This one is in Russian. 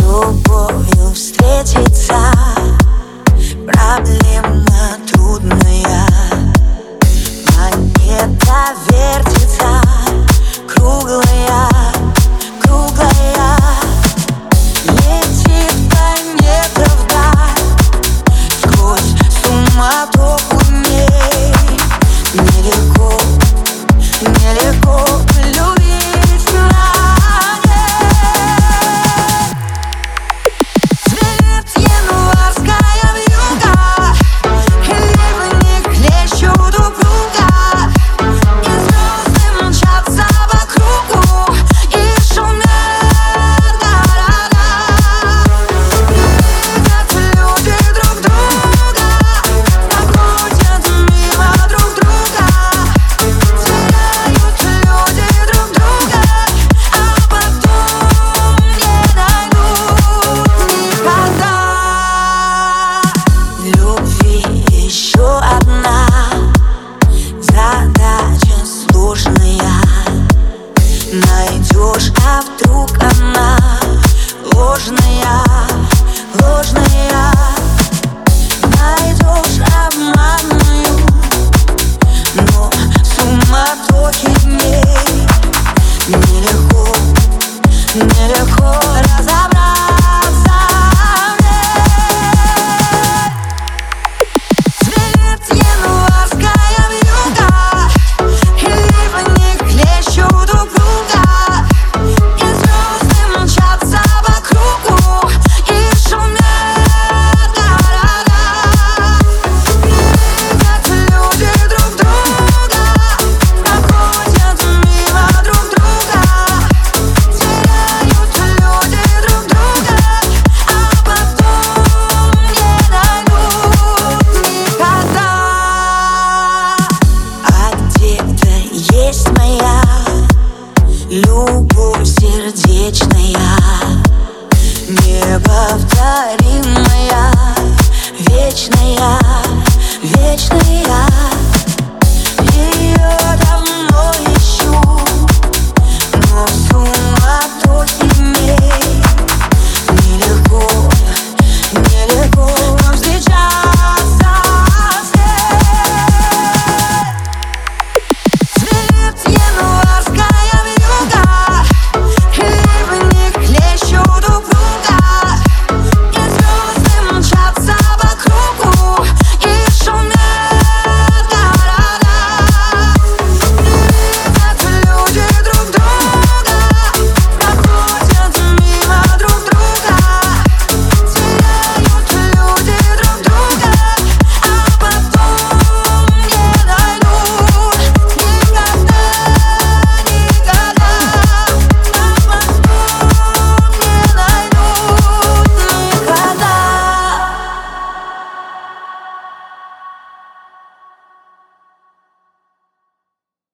любовью встретиться. Проблемно трудная Монета вертится Круглая, круглая. Летит планета вдаль Сквозь суматоху дней. Нелегко, нелегко. найдешь, а вдруг она ложная, ложная. Найдешь обманную, но суматохи ней нелегко. Не Любовь сердечная Неповторимая Вечная.